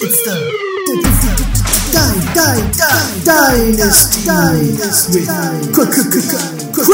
It's the Dynasty with Chris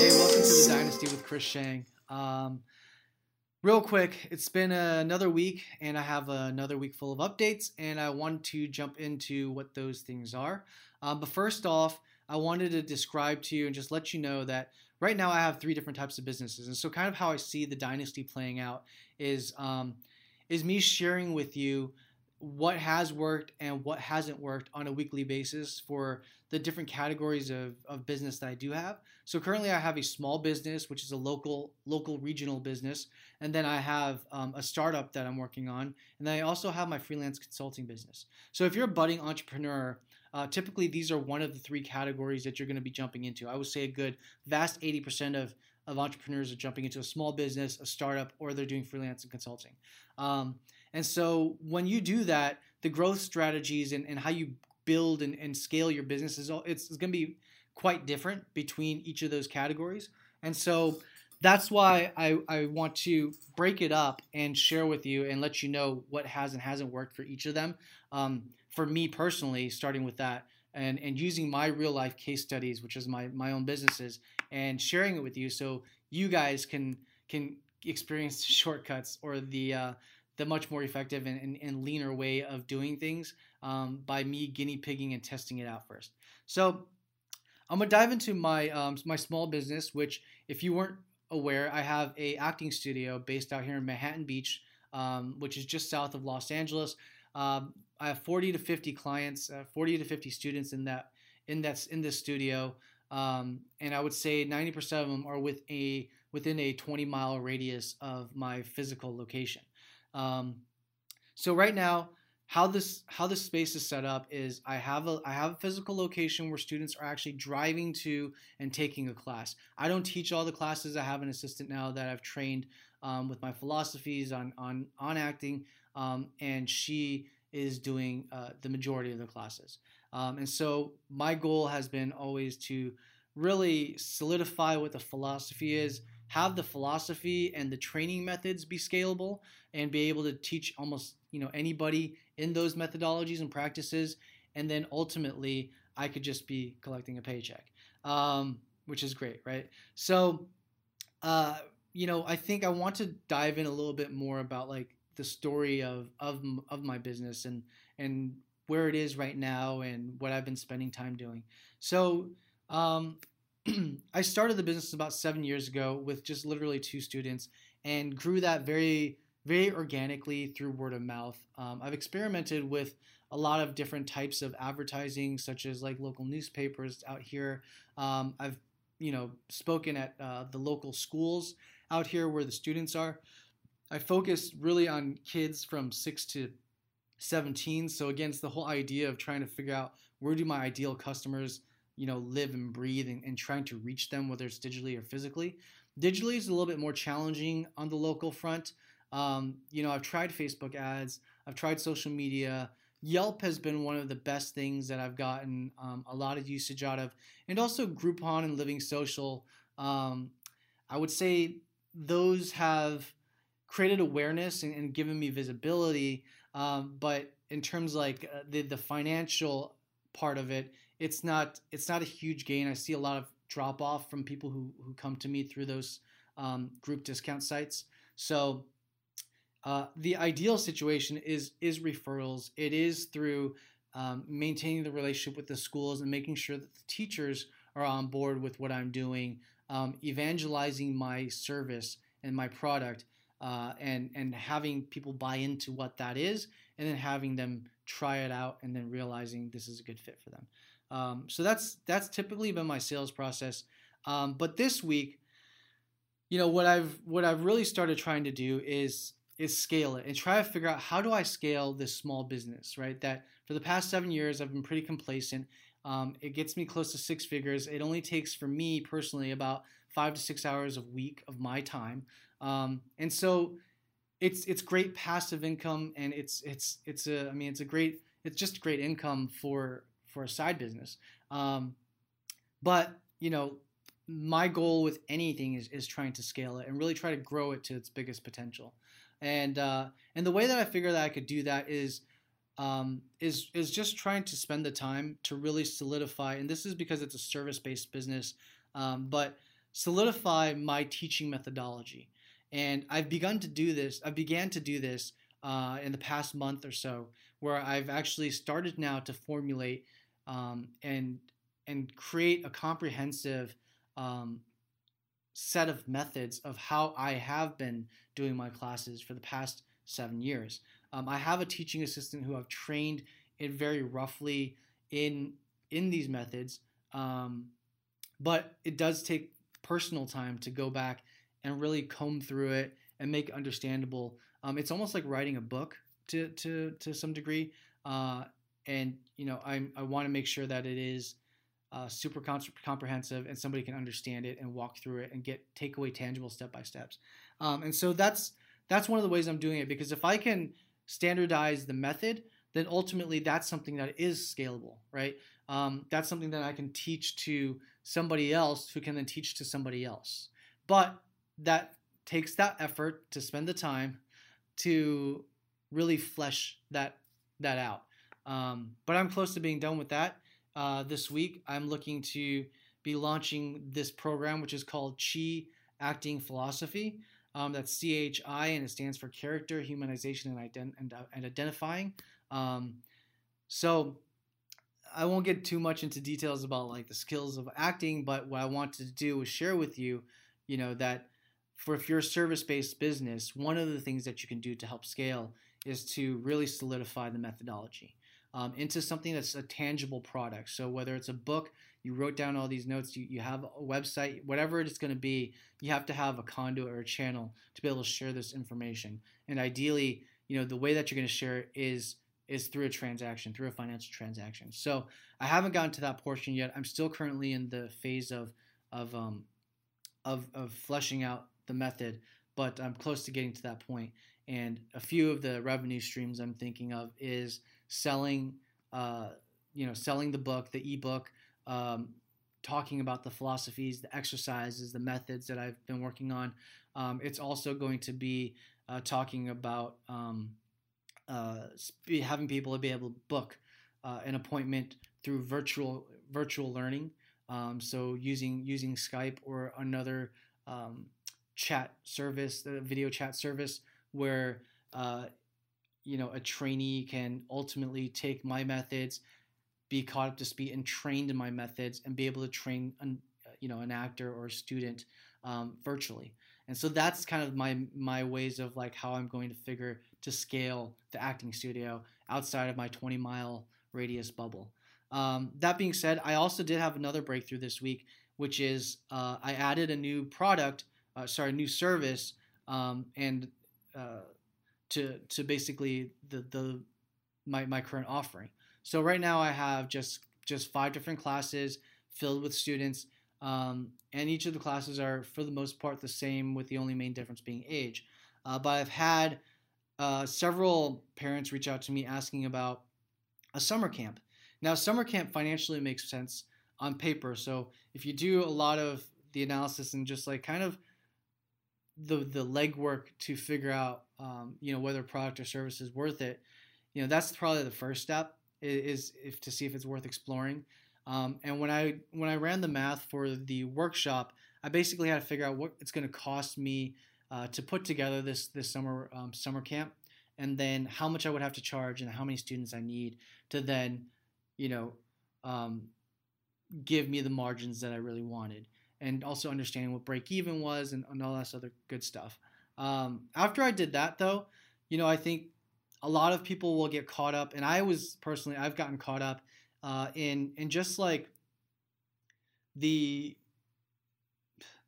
Hey, welcome to the Dynasty with Chris Sheng. Um, real quick, it's been another week, and I have another week full of updates, and I want to jump into what those things are. Um, but first off, I wanted to describe to you and just let you know that right now I have three different types of businesses, and so kind of how I see the dynasty playing out is um, is me sharing with you what has worked and what hasn't worked on a weekly basis for the different categories of, of business that I do have. So currently I have a small business, which is a local local regional business, and then I have um, a startup that I'm working on, and then I also have my freelance consulting business. So if you're a budding entrepreneur, uh, typically these are one of the three categories that you're going to be jumping into. I would say a good vast 80% of of entrepreneurs are jumping into a small business, a startup, or they're doing freelance and consulting. Um, and so when you do that, the growth strategies and, and how you build and, and scale your business is all, it's, it's going to be quite different between each of those categories. And so that's why I, I want to break it up and share with you and let you know what has and hasn't worked for each of them. Um, for me personally, starting with that, and, and using my real life case studies, which is my, my own businesses, and sharing it with you so you guys can can experience shortcuts or the uh, the much more effective and, and, and, leaner way of doing things um, by me guinea pigging and testing it out first. So I'm gonna dive into my um, my small business, which if you weren't aware, I have a acting studio based out here in Manhattan Beach, um, which is just south of Los Angeles. Um, I have 40 to 50 clients, uh, 40 to 50 students in that in that's in this studio, um, and I would say 90% of them are with a within a 20 mile radius of my physical location. Um, so right now, how this how this space is set up is I have a I have a physical location where students are actually driving to and taking a class. I don't teach all the classes. I have an assistant now that I've trained um, with my philosophies on on on acting, um, and she is doing uh, the majority of the classes. Um, and so my goal has been always to really solidify what the philosophy is, have the philosophy and the training methods be scalable, and be able to teach almost you know anybody in those methodologies and practices. And then ultimately, I could just be collecting a paycheck, um, which is great, right? So, uh, you know, I think I want to dive in a little bit more about like the story of of of my business and and where it is right now and what I've been spending time doing. So um, I started the business about seven years ago with just literally two students and grew that very very organically through word of mouth. Um, I've experimented with a lot of different types of advertising, such as like local newspapers out here. Um, I've you know spoken at uh, the local schools out here where the students are. I focus really on kids from six to 17. So again, it's the whole idea of trying to figure out where do my ideal customers, you know, live and breathe and, and trying to reach them, whether it's digitally or physically. Digitally is a little bit more challenging on the local front. Um, you know, I've tried Facebook ads, I've tried social media. Yelp has been one of the best things that I've gotten um, a lot of usage out of, and also Groupon and Living Social. Um, I would say those have created awareness and, and given me visibility. Um, but in terms like uh, the the financial part of it, it's not it's not a huge gain. I see a lot of drop off from people who who come to me through those um, group discount sites. So uh, the ideal situation is is referrals. It is through um, maintaining the relationship with the schools and making sure that the teachers are on board with what I'm doing, um, evangelizing my service and my product, uh, and and having people buy into what that is, and then having them try it out, and then realizing this is a good fit for them. Um, so that's that's typically been my sales process. Um, but this week, you know what I've what I've really started trying to do is is scale it and try to figure out how do I scale this small business, right? That for the past seven years I've been pretty complacent. Um, it gets me close to six figures. It only takes for me personally about five to six hours a week of my time. Um, and so it's it's great passive income and it's it's it's a I mean it's a great it's just great income for for a side business. Um, but you know my goal with anything is, is trying to scale it and really try to grow it to its biggest potential. And uh, and the way that I figure that I could do that is um, is is just trying to spend the time to really solidify. And this is because it's a service based business, um, but solidify my teaching methodology. And I've begun to do this. I began to do this uh, in the past month or so, where I've actually started now to formulate um, and and create a comprehensive um, set of methods of how I have been doing my classes for the past seven years. Um, I have a teaching assistant who I've trained it very roughly in in these methods, um, but it does take personal time to go back and really comb through it and make it understandable. Um, it's almost like writing a book to to to some degree, uh, and you know I I want to make sure that it is uh, super comprehensive and somebody can understand it and walk through it and get take away tangible step by steps. Um, and so that's that's one of the ways I'm doing it because if I can standardize the method, then ultimately that's something that is scalable, right? Um, that's something that I can teach to somebody else who can then teach to somebody else. But that takes that effort to spend the time to really flesh that that out. Um, but I'm close to being done with that. Uh, this week, I'm looking to be launching this program, which is called Chi Acting Philosophy. Um, that's CHI, and it stands for Character, Humanization, and, ident- and, uh, and Identifying. Um, so I won't get too much into details about like the skills of acting, but what I want to do is share with you, you know, that for if you're a service-based business, one of the things that you can do to help scale is to really solidify the methodology um, into something that's a tangible product. So whether it's a book, you wrote down all these notes, you, you have a website, whatever it is going to be, you have to have a conduit or a channel to be able to share this information. And ideally, you know, the way that you're going to share it is is through a transaction, through a financial transaction. So I haven't gotten to that portion yet. I'm still currently in the phase of of um, of, of fleshing out the method, but I'm close to getting to that point. And a few of the revenue streams I'm thinking of is selling, uh, you know, selling the book, the ebook, um, talking about the philosophies, the exercises, the methods that I've been working on. Um, it's also going to be uh, talking about um, uh, having people be able to book uh, an appointment through virtual virtual learning. Um, so using using Skype or another um, chat service, the video chat service, where uh, you know a trainee can ultimately take my methods be caught up to speed and trained in my methods and be able to train an, you know an actor or a student um, virtually. And so that's kind of my my ways of like how i'm going to figure to scale the acting studio outside of my 20 mile radius bubble. Um, that being said i also did have another breakthrough this week which is uh, i added a new product uh, sorry new service um, and uh, to to basically the the my my current offering. So right now I have just just five different classes filled with students, um, and each of the classes are for the most part the same, with the only main difference being age. Uh, but I've had uh, several parents reach out to me asking about a summer camp. Now, summer camp financially makes sense on paper. So if you do a lot of the analysis and just like kind of the the legwork to figure out um, you know whether a product or service is worth it you know that's probably the first step is, if to see if it's worth exploring. Um, and when i when i ran the math for the workshop i basically had to figure out what it's going to cost me uh, to put together this this summer um, summer camp and then how much i would have to charge and how many students i need to then you know um, give me the margins that i really wanted and also understanding what break even was and, and all that other good stuff. Um, after I did that, though, you know, I think a lot of people will get caught up, and I was personally, I've gotten caught up uh, in in just like the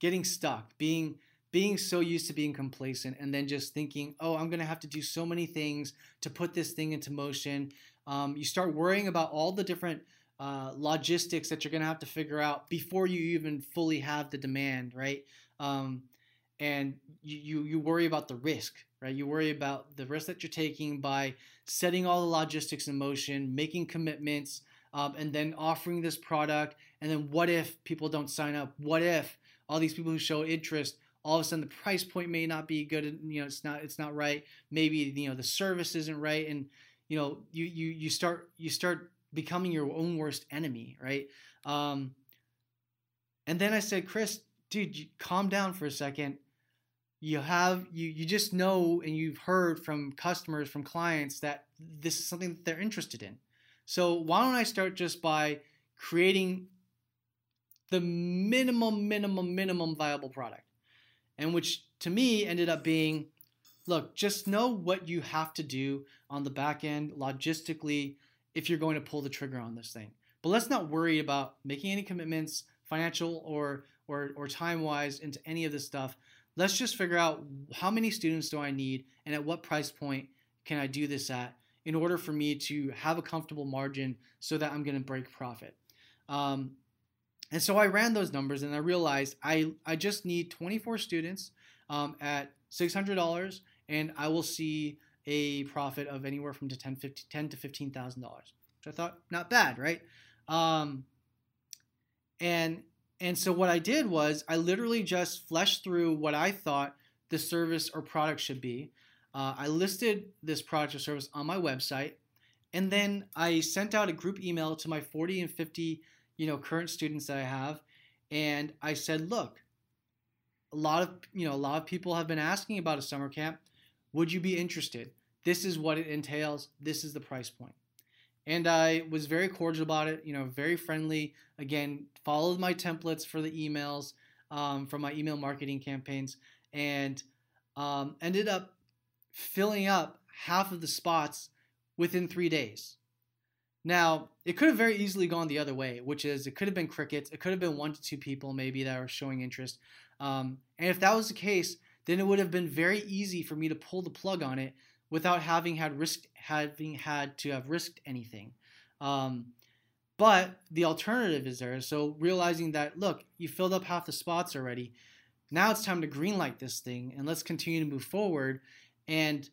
getting stuck, being being so used to being complacent, and then just thinking, oh, I'm gonna have to do so many things to put this thing into motion. Um, you start worrying about all the different uh, logistics that you're going to have to figure out before you even fully have the demand, right? Um, and you, you, worry about the risk, right? You worry about the risk that you're taking by setting all the logistics in motion, making commitments, um, and then offering this product, and then what if people don't sign up? What if all these people who show interest all of a sudden the price point may not be good and you know it's not it's not right maybe you know the service isn't right and you know you you you start you start becoming your own worst enemy right? Um and then i said chris dude calm down for a second. You have you you just know and you've heard from customers from clients that this is something that they're interested in. So why don't i start just by creating the minimum minimum minimum viable product? And which to me ended up being look just know what you have to do on the back end logistically if you're going to pull the trigger on this thing but let's not worry about making any commitments financial or or, or time wise into any of this stuff let's just figure out how many students do I need and at what price point can I do this at in order for me to have a comfortable margin so that I'm going to break profit. Um, and so I ran those numbers and I realized I, I just need 24 students um, at $600 and I will see a profit of anywhere from to 10, 50, 10 to $15,000, which I thought not bad, right? Um, and and so what I did was I literally just fleshed through what I thought the service or product should be. Uh, I listed this product or service on my website, and then I sent out a group email to my 40 and 50, you know, current students that I have, and I said, look, a lot of you know a lot of people have been asking about a summer camp. Would you be interested? This is what it entails. This is the price point and I was very cordial about it. You know, very friendly. Again, followed my templates for the emails um, from my email marketing campaigns, and um, ended up filling up half of the spots within three days. Now, it could have very easily gone the other way, which is it could have been crickets. It could have been one to two people maybe that were showing interest. Um, and if that was the case, then it would have been very easy for me to pull the plug on it without having had risked having had to have risked anything. Um, but the alternative is there. So realizing that look, you filled up half the spots already. Now it's time to greenlight this thing and let's continue to move forward. And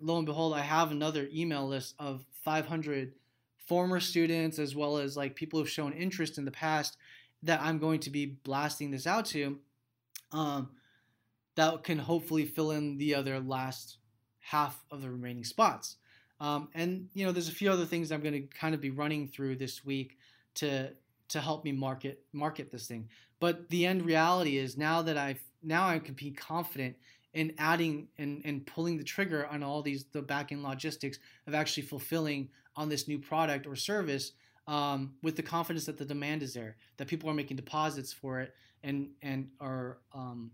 lo and behold, I have another email list of 500 former students as well as like people who've shown interest in the past that I'm going to be blasting this out to. Um, that can hopefully fill in the other last half of the remaining spots. Um, and you know, there's a few other things I'm going to kind of be running through this week to to help me market market this thing. But the end reality is now that I've now I can be confident in adding and, and pulling the trigger on all these the back end logistics of actually fulfilling on this new product or service um, with the confidence that the demand is there, that people are making deposits for it and and are um,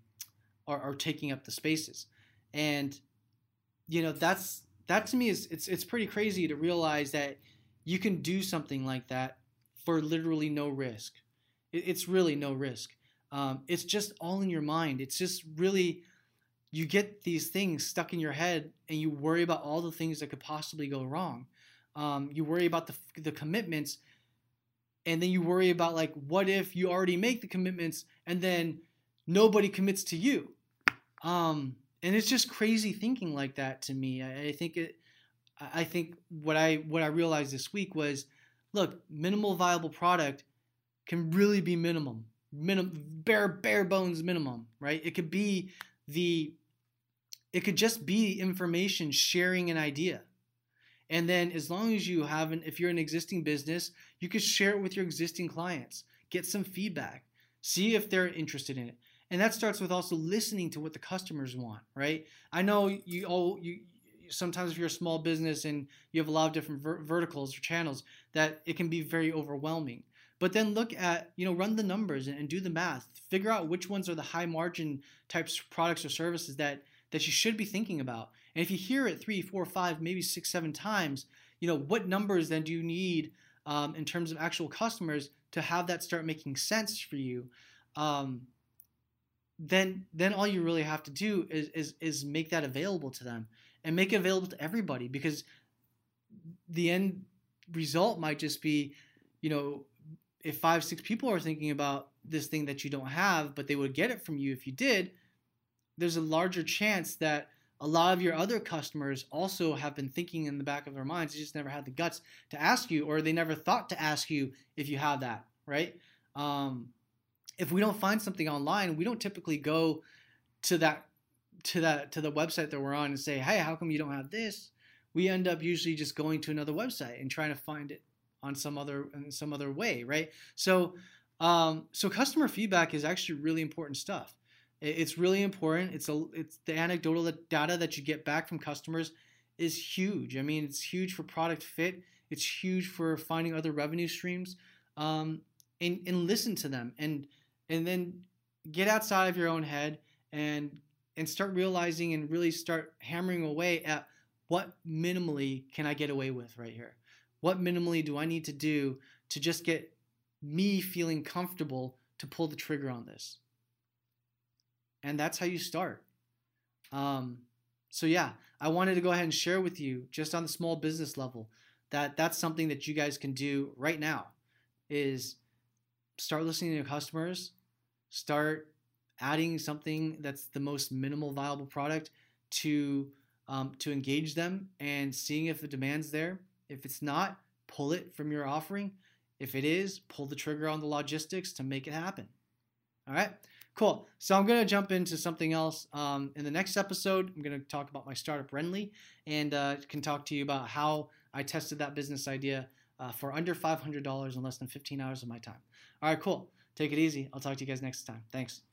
are, are taking up the spaces. And you know that's that to me is it's it's pretty crazy to realize that you can do something like that for literally no risk. It, it's really no risk. Um, it's just all in your mind. It's just really you get these things stuck in your head and you worry about all the things that could possibly go wrong. Um, you worry about the the commitments, and then you worry about like what if you already make the commitments and then nobody commits to you. Um, and it's just crazy thinking like that to me. I, I think it. I think what I what I realized this week was, look, minimal viable product can really be minimum, minimum, bare bare bones minimum, right? It could be the, it could just be information sharing an idea, and then as long as you haven't, if you're an existing business, you could share it with your existing clients, get some feedback, see if they're interested in it and that starts with also listening to what the customers want right? I know you all you sometimes if you're a small business and you have a lot of different ver- verticals or channels that it can be very overwhelming. But then look at you know run the numbers and, and do the math. Figure out which ones are the high margin types of products or services that that you should be thinking about. And if you hear it three four five maybe six seven times you know what numbers then do you need um, in terms of actual customers to have that start making sense for you? Um, then then all you really have to do is is is make that available to them and make it available to everybody because the end result might just be you know if five six people are thinking about this thing that you don't have but they would get it from you if you did there's a larger chance that a lot of your other customers also have been thinking in the back of their minds, they just never had the guts to ask you, or they never thought to ask you if you have that, right? Um, if we don't find something online, we don't typically go to that to that to the website that we're on and say, "Hey, how come you don't have this?" We end up usually just going to another website and trying to find it on some other in some other way, right? So, um, so customer feedback is actually really important stuff. It's really important. It's a it's the anecdotal data that you get back from customers is huge. I mean, it's huge for product fit. It's huge for finding other revenue streams. Um, and and listen to them and and then get outside of your own head and and start realizing and really start hammering away at what minimally can I get away with right here? What minimally do I need to do to just get me feeling comfortable to pull the trigger on this? And that's how you start. Um, so yeah, I wanted to go ahead and share with you just on the small business level that that's something that you guys can do right now is start listening to your customers, start adding something that's the most minimal viable product to um, to engage them and seeing if the demand's there. If it's not, pull it from your offering. If it is, pull the trigger on the logistics to make it happen. All right, cool. So I'm going to jump into something else. Um, in the next episode, I'm going to talk about my startup Renly and uh, can talk to you about how I tested that business idea uh, for under $500 in less than 15 hours of my time. All right, cool. Take it easy. I'll talk to you guys next time. Thanks.